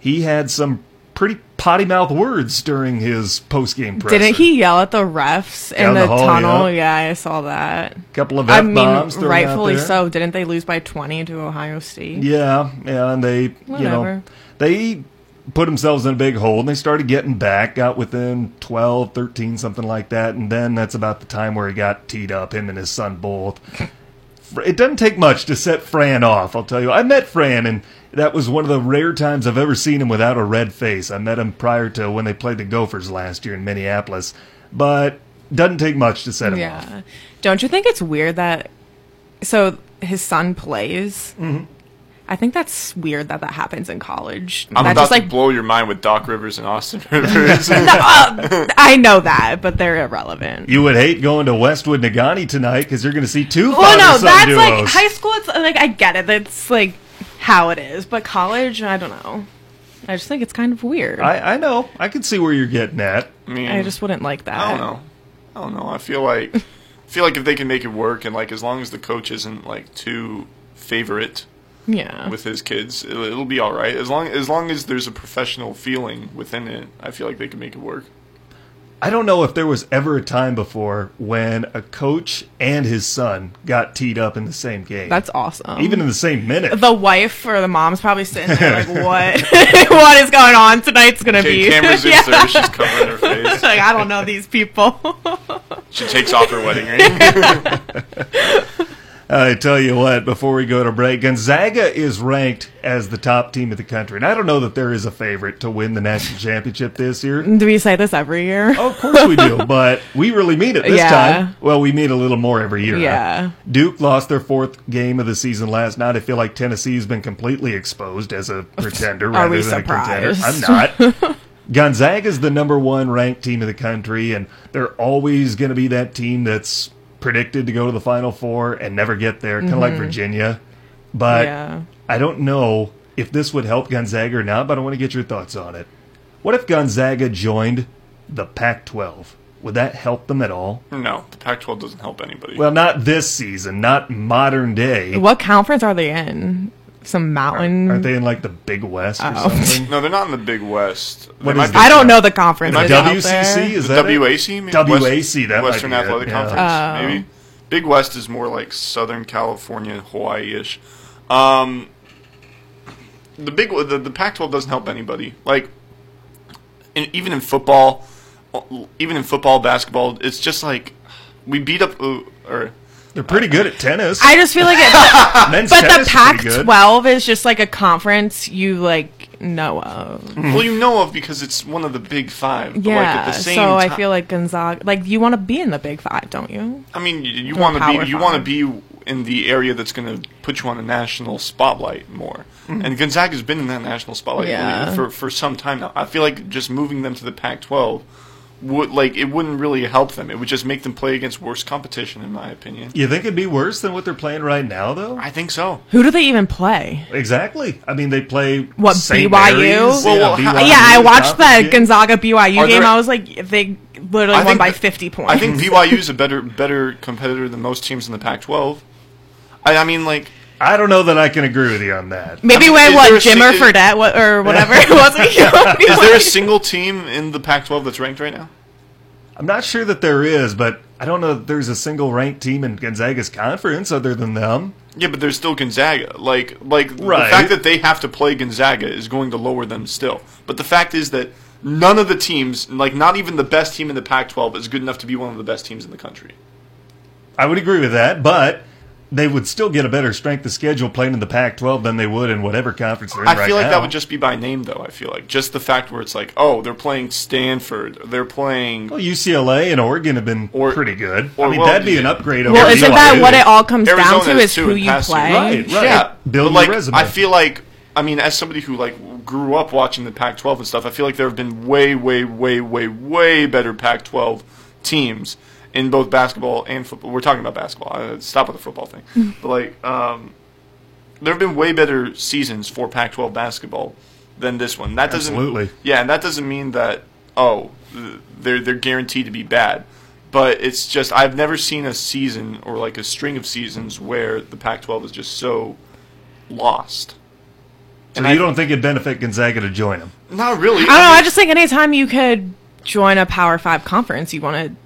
he had some pretty potty mouth words during his post game presser.
Didn't he yell at the refs
Down
in
the
the,
hall,
tunnel?
yeah.
Yeah. I saw that.
couple of
I
f
mean,
bombs thrown out
rightfully so. Didn't they lose by 20 to Ohio State?
Yeah, yeah, and they, you know, they put themselves in a big hole and they started getting back, got within 12, 13, something like that, and then that's about the time where he got teed up, him and his son both. It doesn't take much to set Fran off, I'll tell you. I met Fran, and that was one of the rare times I've ever seen him without a red face. I met him prior to when they played the Gophers last year in Minneapolis, but doesn't take much to set him off.
Yeah. Don't you think it's weird that so his son plays?
Mm-hmm.
I think that's weird that that happens in college.
I'm
that
about
just
to
like
blow your mind with Doc Rivers and Austin Rivers.
Uh, I know that, but they're irrelevant.
You would hate going to Westwood Negaunee tonight because you're going to see two
well, no,
father-son
that's
duos.
like high school. It's like I get it. That's like how it is, but college, I don't know. I just think it's kind of weird. I,
I, I know. I can see where you're getting at.
I mean,
just wouldn't like that.
I don't know. I don't know. I feel like I feel like if they can make it work, and like as long as the coach isn't like too favorite
Yeah.
with his kids, it'll, it'll be all right. As long as long as there's a professional feeling within it, I feel like they can make it work.
I don't know if there was ever a time before when a coach and his son got teed up in the same game.
that's awesome.
even in the same minute.
the wife or the mom's probably sitting there like, what? what is going on tonight's gonna
Okay,
be?
camera zooms
Yeah.
there. She's covering her face.
like I don't know these people.
She takes off her wedding ring.
I tell you what, before we go to break, Gonzaga is ranked as the top team of the country. And I don't know that there is a favorite to win the national championship this year.
Do we say this every year?
Oh, of course we do, but we really mean it this
Yeah.
time. Well, we mean a little more every year.
Yeah.
Duke lost their fourth game of the season last night. I feel like Tennessee's been completely exposed as a pretender
Are
rather
we
than a contender.
surprised?
I'm not. Gonzaga's the number one ranked team of the country, and they're always going to be that team that's predicted to go to the Final Four and never get there, kind of like Virginia. But
Mm-hmm. Yeah.
I don't know if this would help Gonzaga or not, but I want to get your thoughts on it. What if Gonzaga joined the Pac 12? Would that help them at all?
no, the Pac-12 doesn't help anybody.
Well, not this season, not modern day.
What conference are they in? Some mountain.
Aren't they in like the Big West or
Oh.
something?
no, they're not in the Big West. They
What
might
is
be-
I don't know the conference.
Might
is
be
out
WCC
there.
is
the
that it?
WAC, maybe?
WAC, that might
Western
be it,
Athletic
yeah.
Conference,
Oh.
maybe. Big West is more like Southern California, Hawaii-ish. Um, the big the, the Pac-12 doesn't help anybody. Like, in, even in football, even in football, basketball, it's just like we beat up uh, or
They're pretty good at tennis.
I just feel like it.
Men's
but the
tennis is pretty good.
Pac-12 is just like a conference you like know of. Mm-hmm.
well, you know of because it's one of the Big Five. But
Yeah.
like at the same
so I
ti-
feel like Gonzaga. Like you want to be in the Big Five, don't you?
I mean, you, you want to
Power
be you want to be in the area that's going to put you on a national spotlight more. Mm-hmm. And Gonzaga's been in that national spotlight
Yeah.
for for some time now. I feel like just moving them to the Pac-12 would like it wouldn't really help them. It would just make them play against worse competition, in my opinion.
You think it'd be worse than what they're playing right now, though?
I think so.
Who do they even play?
Exactly. I mean, they play
What,
St.
BYU?
Mary's,
Well,
yeah,
well,
BYU,
yeah, I watched the
game.
Gonzaga BYU
Are
game.
there-
I was like, they literally
I
won by 50 points.
I think BYU is a better better competitor than most teams in the Pac-12. I, I mean, like
I don't know that I can agree with you on that.
Maybe
I mean,
when
is there
what
a si-
Jimmer
is-
Fredette what, or whatever it was.
is there a single team in the Pac-12 that's ranked right now?
I'm not sure that there is, but I don't know that there's a single ranked team in Gonzaga's conference other than them.
Yeah, but there's still Gonzaga. Like, like
Right.
the fact that they have to play Gonzaga is going to lower them still. But the fact is that none of the teams, like not even the best team in the Pac-12, is good enough to be one of the best teams in the country.
I would agree with that, but they would still get a better strength of schedule playing in the Pac-12 than they would in whatever conference they're in
I
right
feel like
now.
that would just be by name, though. I feel like just the fact where it's like, oh, they're playing Stanford, they're playing.
Well, UCLA and Oregon have been
Or-
pretty good.
or,
I mean,
well,
that'd be an
yeah.
upgrade over
well, isn't
BYU.
that what it all comes
Arizona
down to?
is
Is who you play?
Right, right.
Yeah,
Build
but
your
like
resume.
I feel like I mean, as somebody who like grew up watching the Pac-12 and stuff, I feel like there have been way, way, way, way, way better Pac-12 teams in both basketball and football. We're talking about basketball. Uh, stop with the football thing. but like, um, there have been way better seasons for Pac-12 basketball than this one. That doesn't
Absolutely.
yeah, and that doesn't mean that oh they're they're guaranteed to be bad. But it's just I've never seen a season or like a string of seasons where the Pac-12 is just so lost.
So you don't think it'd benefit Gonzaga to join them?
Not really.
I don't know. I just think anytime you could join a Power Five conference, you want to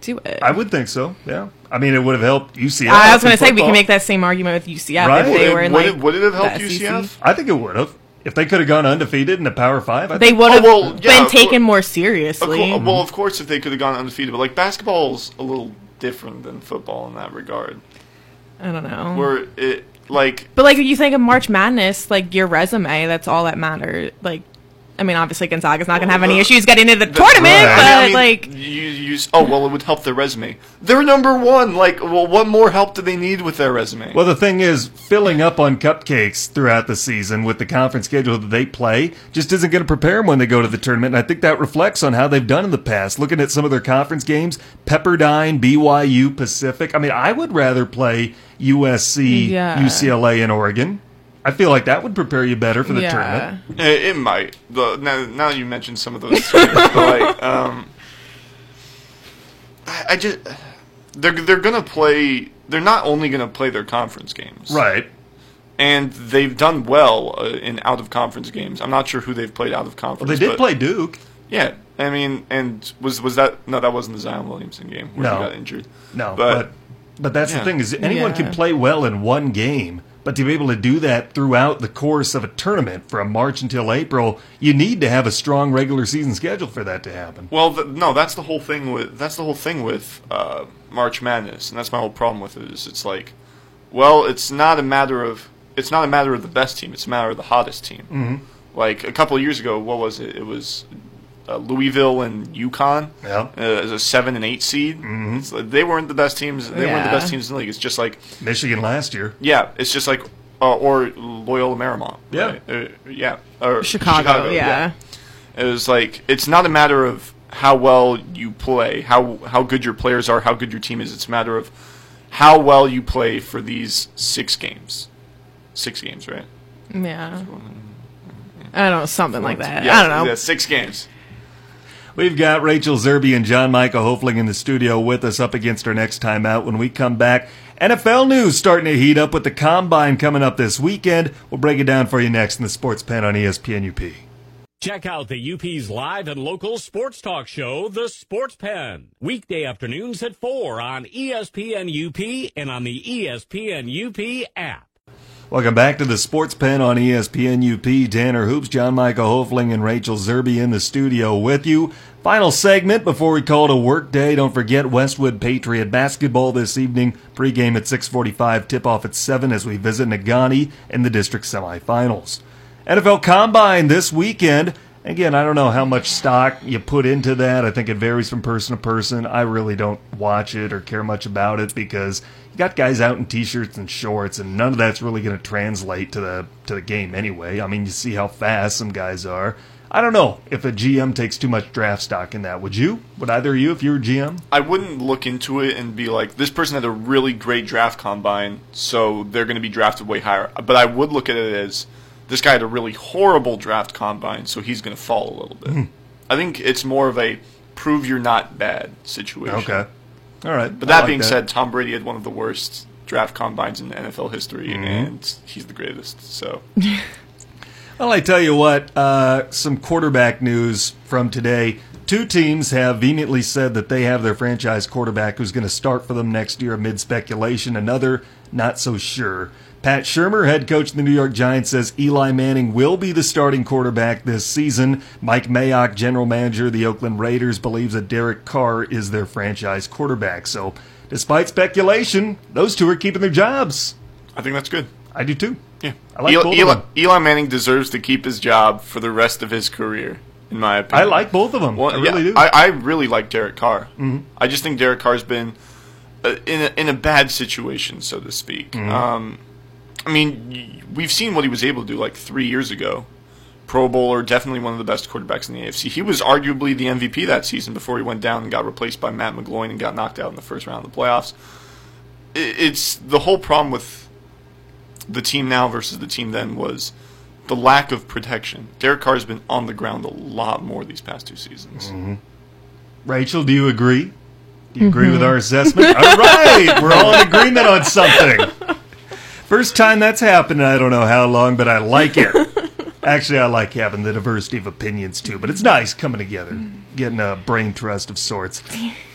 do it.
I would think so. Yeah. I mean, it would have helped UCF.
I was going to say we can make that same argument with UCF
Right.
if
would,
they
it,
were in
would,
like
it, would it have helped
the
UCF?
I think it would have. If they could have gone undefeated in the Power Five, I
They would oh, have
Oh, well, yeah,
been taken
cour-
more
Of
seriously.
cour- well, mm-hmm. of course, if they could have gone undefeated, but like basketball's a little different than football in that regard.
I don't know.
Where it like
But like you think of March Madness, like your resume, that's all that matters. Like, I mean, obviously Gonzaga's not gonna have any issues getting into the,
the-
tournament,
Right.
but
I mean,
like,
you use oh well, it would help their resume. They're number one. Like, well, what more help do they need with their resume?
Well, the thing is, filling up on cupcakes throughout the season with the conference schedule that they play just isn't going to prepare them when they go to the tournament. And I think that reflects on how they've done in the past. Looking at some of their conference games, Pepperdine, BYU, Pacific. I mean, I would rather play USC,
Yeah.
UCLA, and Oregon. I feel like that would prepare you better for the
yeah,
tournament.
It, it might. The, now, now you mentioned some of those teams, but like, um, I, I just they're they're gonna play. They're not only gonna play their conference games,
Right.
And they've done well uh, in out of conference games. I'm not sure who they've played out of conference.
Well, they did
but-
play Duke.
Yeah, I mean, and was was that no? That wasn't the Zion Williamson game where
No.
he got injured.
No,
but,
but but that's the thing is anyone can play well in one game, but to be able to do that throughout the course of a tournament from March until April, you need to have a strong regular season schedule for that to happen.
Well, th no, that's the whole thing with that's the whole thing with uh, March Madness, and that's my whole problem with it. Is it's like, well, it's not a matter of it's not a matter of the best team; it's a matter of the hottest team. Mm-hmm. Like a couple of years ago, what was it? It was uh, Louisville and UConn
Yeah.
uh, as a seven and eight seed. It's like they weren't the best teams. They weren't the best teams in the league. It's just like
Michigan last year.
yeah, it's just like uh, or Loyola Marymount.
Yeah.
right? Uh, yeah, or
Chicago, yeah.
It was like it's not a matter of how well you play, how how good your players are, how good your team is. It's a matter of how well you play for these six games. Six games, right?
yeah. I don't know, something like that.
Yeah,
I don't know.
Yeah, six games.
We've got Rachel Zerby and John Michael Hofling in the studio with us up against our next time out. When we come back, NFL news starting to heat up with the combine coming up this weekend. We'll break it down for you next in the Sports Pen on ESPN UP.
Check out the UP's live and local sports talk show, The Sports Pen. Weekday afternoons at 4 on ESPN UP and on the ESPN UP app.
Welcome back to the Sports Pen on ESPN UP. Tanner Hoops, John Michael Hofling, and Rachel Zerby in the studio with you. Final segment before we call it a work day. Don't forget Westwood Patriot basketball this evening. Pregame at 6:45, tip-off at 7 as we visit Negaunee in the district semifinals. NFL Combine this weekend. Again, I don't know how much stock you put into that. I think it varies from person to person. I really don't watch it or care much about it because you got guys out in t-shirts and shorts, and none of that's really going to translate to the to the game anyway. I mean, you see how fast some guys are. I don't know if a GM takes too much draft stock in that. Would you? Would either of you if you were a GM?
I wouldn't look into it and be like, this person had a really great draft combine, so they're going to be drafted way higher. But I would look at it as this guy had a really horrible draft combine, so he's going to fall a little bit. I think it's more of a prove you're not bad situation.
Okay. All right.
But
I
that
like
being said, Tom Brady had one of the worst draft combines in NFL history,
Mm-hmm.
and he's the greatest. So
Well, I tell you what, uh, some quarterback news from today. Two teams have vehemently said that they have their franchise quarterback who's going to start for them next year amid speculation. Another, not so sure. Pat Shurmur, head coach of the New York Giants, says Eli Manning will be the starting quarterback this season. Mike Mayock, general manager of the Oakland Raiders, believes that Derek Carr is their franchise quarterback. So, despite speculation, those two are keeping their jobs.
I think that's good.
I do too.
Yeah,
I like
Eli,
both of
Eli,
them.
Eli Manning deserves to keep his job for the rest of his career, in my opinion.
I like both of them.
Well,
I really
yeah,
do.
I, I really like Derek Carr. Mm-hmm. I just think Derek Carr's been uh, in a, in a bad situation, so to speak.
Mm-hmm.
Um, I mean, we've seen what he was able to do like three years ago. Pro Bowler, definitely one of the best quarterbacks in the AFC. He was arguably the MVP that season before he went down and got replaced by Matt McGloin and got knocked out in the first round of the playoffs. It's the whole problem with the team now versus the team then was the lack of protection. Derek Carr's been on the ground a lot more these past two seasons. Mm-hmm.
Rachel, do you agree? Do you agree with mm-hmm. our assessment? all right, we're all in agreement on something. First time that's happened, I don't know how long, but I like it. Actually, I like having the diversity of opinions too, but it's nice coming together, getting a brain trust of sorts.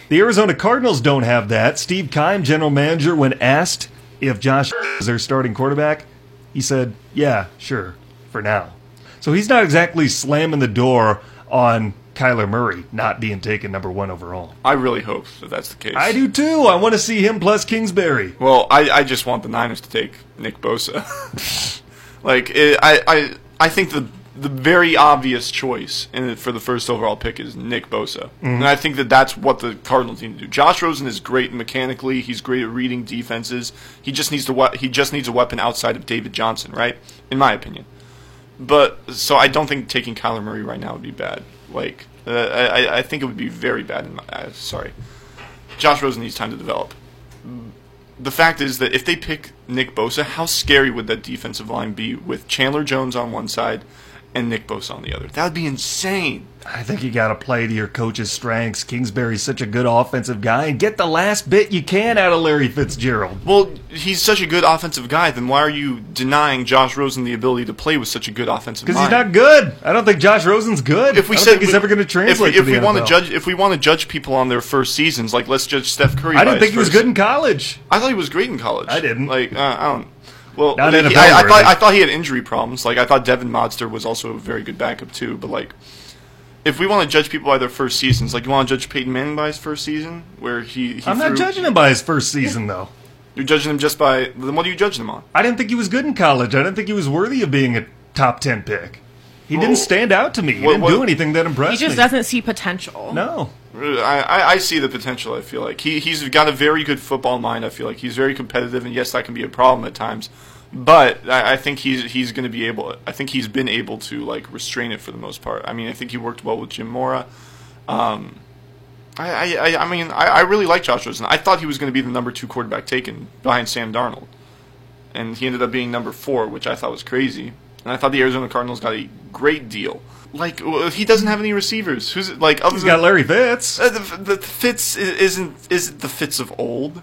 The Arizona Cardinals don't have that. Steve Keim, general manager, when asked if Josh is their starting quarterback, he said, "Yeah, sure, for now." So he's not exactly slamming the door on Kyler Murray not being taken number one overall.
I really hope that that's the case.
I do too. I want to see him plus Kingsbury.
Well, I, I just want the Niners to take Nick Bosa. like it, I, I I think the the very obvious choice in, for the first overall pick is Nick Bosa, and I think that that's what the Cardinals need to do. Josh Rosen is great mechanically; he's great at reading defenses. He just needs to we- he just needs a weapon outside of David Johnson, right? In my opinion. But so I don't think taking Kyler Murray right now would be bad. Like uh, I, I think it would be very bad. In my, uh, sorry, Josh Rosen needs time to develop. The fact is that if they pick Nick Bosa, how scary would that defensive line be with Chandler Jones on one side and Nick Bosa on the other? That would be insane.
I think you got to play to your coach's strengths. Kingsbury's such a good offensive guy, and get the last bit you can out of Larry Fitzgerald.
Well, he's such a good offensive guy. Then why are you denying Josh Rosen the ability to play with such a good offensive?
Because he's not good. I don't think Josh Rosen's good.
if we
I don't
said
think he's
we-
ever going to translate
if we, if we want to judge if we want to judge people on their first seasons like let's judge Steph Curry
I didn't think he was
first-
good in college.
I thought he was great in college
I didn't.
like uh, I don't well
Not
he-
NFL
I, I thought I thought he had injury problems like I thought Devon Modster was also a very good backup too but like if we want to judge people by their first seasons like you want to judge Peyton Manning by his first season where he, he
I'm not judging him by his first season, though.
you're judging him just by then what are you judging him on
I didn't think he was good in college. I didn't think he was worthy of being a top 10 pick. He
Well,
didn't stand out to me. He
what-
didn't
what-
do anything that impressed me.
He just
me.
doesn't see potential.
No.
I, I, see the potential. I feel like he he's got a very good football mind. I feel like he's very competitive, and yes, that can be a problem at times. But I, I think he's he's going to be able. I think he's been able to like restrain it for the most part. I mean, I think he worked well with Jim Mora. Um, I, I, I- I mean, I, I really like Josh Rosen. I thought he was going to be the number two quarterback taken behind Sam Darnold, and he ended up being number four, which I thought was crazy. And I thought the Arizona Cardinals got a great deal. Like well, he doesn't have any receivers. Who's like other
He's
than
got Larry Fitz.
uh, the, the Fitz isn't isn't the Fitz of old.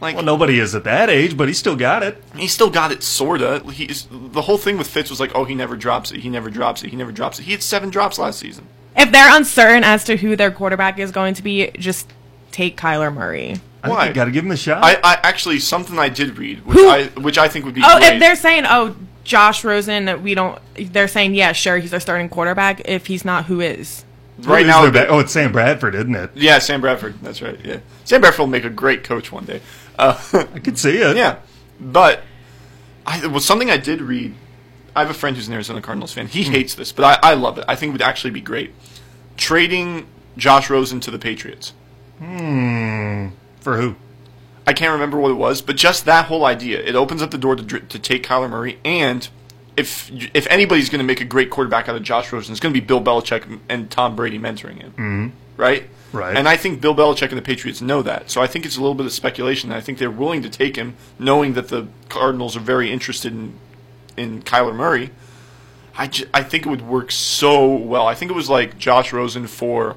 Like
Well, nobody is at that age, but he still got it.
he still got it, sorta. He's the whole thing with Fitz was like, oh, he never drops it, he never drops it, he never drops it. He had seven drops last season.
If they're uncertain as to who their quarterback is going to be, just take Kyler Murray.
I
Why?
got to give him a shot.
I, I actually something I did read, which
Who-
I which I think would be
Oh,
great.
if they're saying, oh, Josh Rosen, we don't. They're saying, yeah, sure, he's our starting quarterback. If he's not, who is?
right
Who's
now,
their ba- oh, it's Sam Bradford, isn't it?
yeah, Sam Bradford. That's right. Yeah, Sam Bradford will make a great coach one day. Uh,
I could see it.
Yeah, but I was something I did read. I have a friend who's an Arizona Cardinals fan. He hates this, but I, I love it. I think it would actually be great. Trading Josh Rosen to the Patriots. Hmm.
For who?
I can't remember what it was, but just that whole idea. It opens up the door to, to take Kyler Murray, and if if anybody's going to make a great quarterback out of Josh Rosen, it's going to be Bill Belichick and Tom Brady mentoring him. Mm-hmm. Right?
Right.
And I think Bill Belichick and the Patriots know that. So I think it's a little bit of speculation. I think they're willing to take him, knowing that the Cardinals are very interested in in Kyler Murray. I think it would work so well. I think it was like Josh Rosen for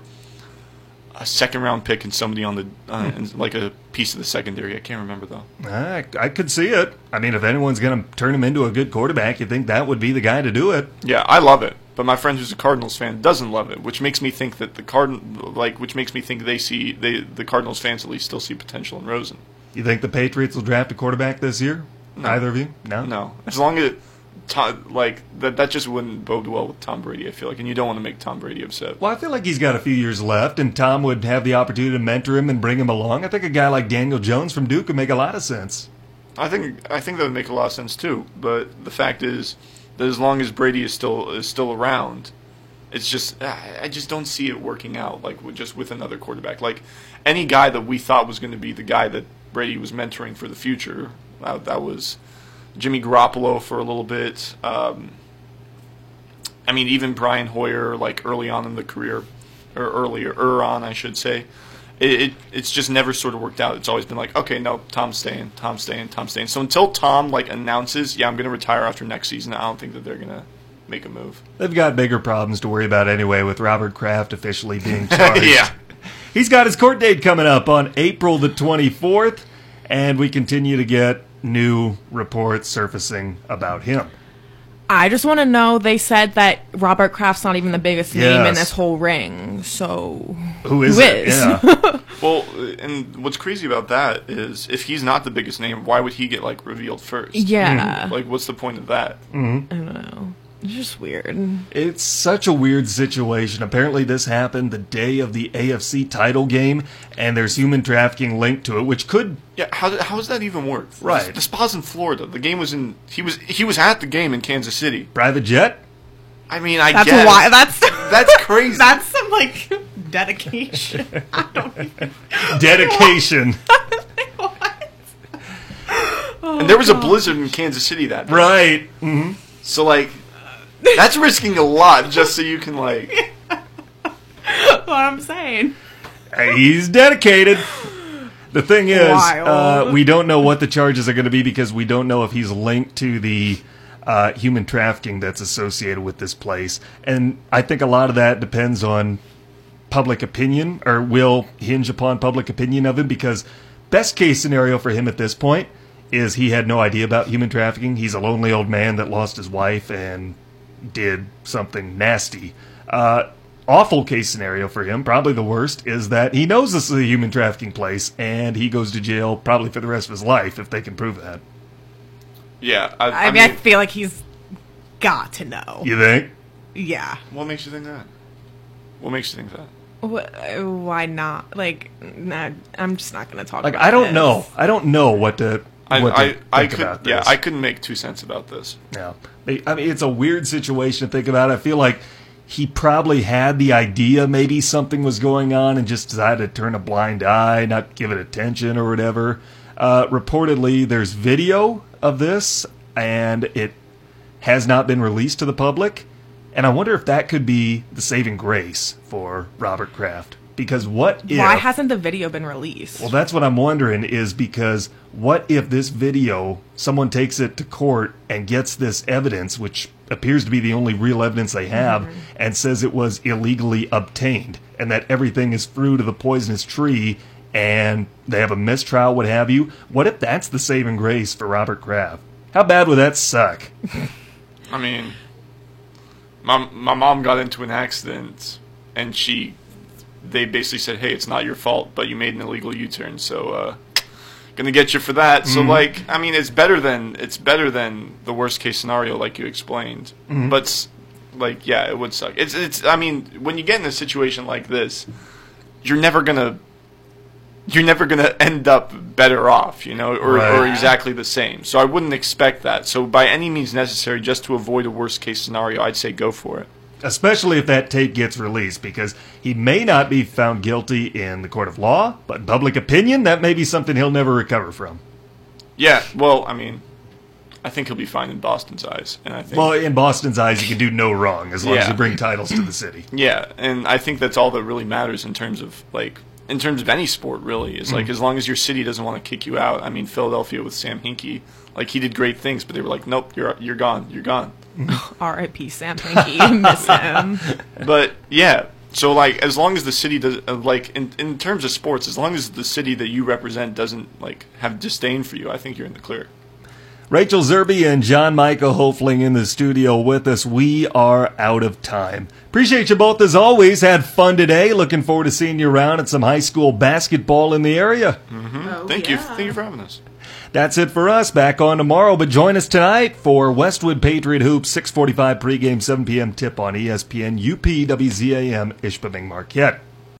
a second round pick and somebody on the uh, and like a piece of the secondary. I can't remember though.
I, I could see it. I mean, if anyone's going to turn him into a good quarterback, you think that would be the guy to do it.
Yeah, I love it. But my friend who's a Cardinals fan doesn't love it, which makes me think that the Card like which makes me think they see they the Cardinals fans at least still see potential in Rosen.
You think the Patriots will draft a quarterback this year? Either of you? No.
No, as long as Tom, like that that just wouldn't bode well with Tom Brady. I feel like, and you don't want to make Tom Brady upset.
Well, I feel like he's got a few years left, and Tom would have the opportunity to mentor him and bring him along. I think a guy like Daniel Jones from Duke would make a lot of sense.
I think I think that would make a lot of sense too. But the fact is that as long as Brady is still is still around, it's just I just don't see it working out like with just with another quarterback. Like any guy that we thought was going to be the guy that Brady was mentoring for the future, that, that was Jimmy Garoppolo for a little bit. Um, I mean, even Brian Hoyer, like early on in the career, or earlier, er on, I should say. It, it it's just never sort of worked out. It's always been like, okay, no, Tom's staying, Tom's staying, Tom's staying. So until Tom like announces, yeah, I'm going to retire after next season, I don't think that they're going to make a move.
They've got bigger problems to worry about anyway, with Robert Kraft officially being charged.
yeah.
He's got his court date coming up on April the 24th, and we continue to get new reports surfacing about him.
I just want to know. They said that Robert Kraft's not even the biggest name in this whole ring. So
Who is
Who
it?
is?
Yeah.
Well, and what's crazy about that is if he's not the biggest name, why would he get like revealed first?
yeah,
Like, what's the point of that? Mm-hmm.
I don't know. It's just weird.
It's such a weird situation. Apparently, this happened the day of the AFC title game, and there's human trafficking linked to it, which could.
Yeah, how how does that even work?
Right.
The, the spa's in Florida. The game was in. He was he was at the game in Kansas City.
Private jet?
I mean, I
That's
guess
why. That's
that's crazy.
that's some like dedication. I don't even.
Dedication.
What?
and there was a oh, blizzard in Kansas City that day.
right. Mm-hmm.
So like, that's risking a lot just so you can like.
what I'm saying.
He's dedicated. The thing is, uh, we don't know what the charges are going to be because we don't know if he's linked to the uh, human trafficking that's associated with this place. And I think a lot of that depends on public opinion or will hinge upon public opinion of him because best case scenario for him at this point is he had no idea about human trafficking. He's a lonely old man that lost his wife and did something nasty. Uh, awful case scenario for him, probably the worst, is that he knows this is a human trafficking place and he goes to jail probably for the rest of his life if they can prove that.
Yeah, I,
I, mean, I feel like he's got to know.
You think?
Yeah.
what makes you think that? What makes you think that?
Wh- Why not? Like, nah, I'm just not going to talk.
Like
about
I don't
this.
know. I don't know what to
I I,
think
I could yeah. I couldn't make two cents about this.
Yeah. I mean, it's a weird situation to think about. I feel like he probably had the idea maybe something was going on and just decided to turn a blind eye, not give it attention or whatever. Uh, reportedly, there's video of this, and it has not been released to the public. And I wonder if that could be the saving grace for Robert Kraft. Because what if.
Why hasn't the video been released?
Well, that's what I'm wondering is because what if this video, someone takes it to court and gets this evidence, which appears to be the only real evidence they have, mm-hmm. and says it was illegally obtained and that everything is fruit of the poisonous tree and they have a mistrial, what have you? What if that's the saving grace for Robert Kraft? How bad would that suck?
I mean, my my mom got into an accident, and she, they basically said, "Hey, it's not your fault, but you made an illegal U-turn, so uh, gonna get you for that." So like, I mean, it's better than it's better than the worst case scenario, like you explained. But like, yeah, it would suck. It's it's. I mean, when you get in a situation like this, you're never gonna. You're never gonna end up better off, you know, or, or exactly the same. So I wouldn't expect that. So by any means necessary, just to avoid a worst case scenario, I'd say go for it.
Especially if that tape gets released, because he may not be found guilty in the court of law, but in public opinion, that may be something he'll never recover from.
Yeah, well, I mean, I think he'll be fine in Boston's eyes, and I think
Well, in Boston's eyes, you can do no wrong as long as
Yeah.
you bring titles to the city.
yeah, and I think that's all that really matters in terms of like in terms of any sport. Really, is like mm-hmm. as long as your city doesn't want to kick you out. I mean, Philadelphia with Sam Hinkie, like he did great things, but they were like, nope, you're you're gone, you're gone.
R.I.P. Sam Hinkie. Miss him.
But yeah, so like as long as the city does uh, like in in terms of sports, as long as the city that you represent doesn't like have disdain for you, I think you're in the clear.
Rachel Zerby and John Michael Hofling in the studio with us. We are out of time. Appreciate you both as always. Had fun today. Looking forward to seeing you around at some high school basketball in the area.
Oh,
Thank you, thank you for having us.
That's it for us. Back on tomorrow, but join us tonight for Westwood Patriot Hoops 645 pregame 7 p.m. tip on ESPN UPWZAM, Ishpeming Marquette.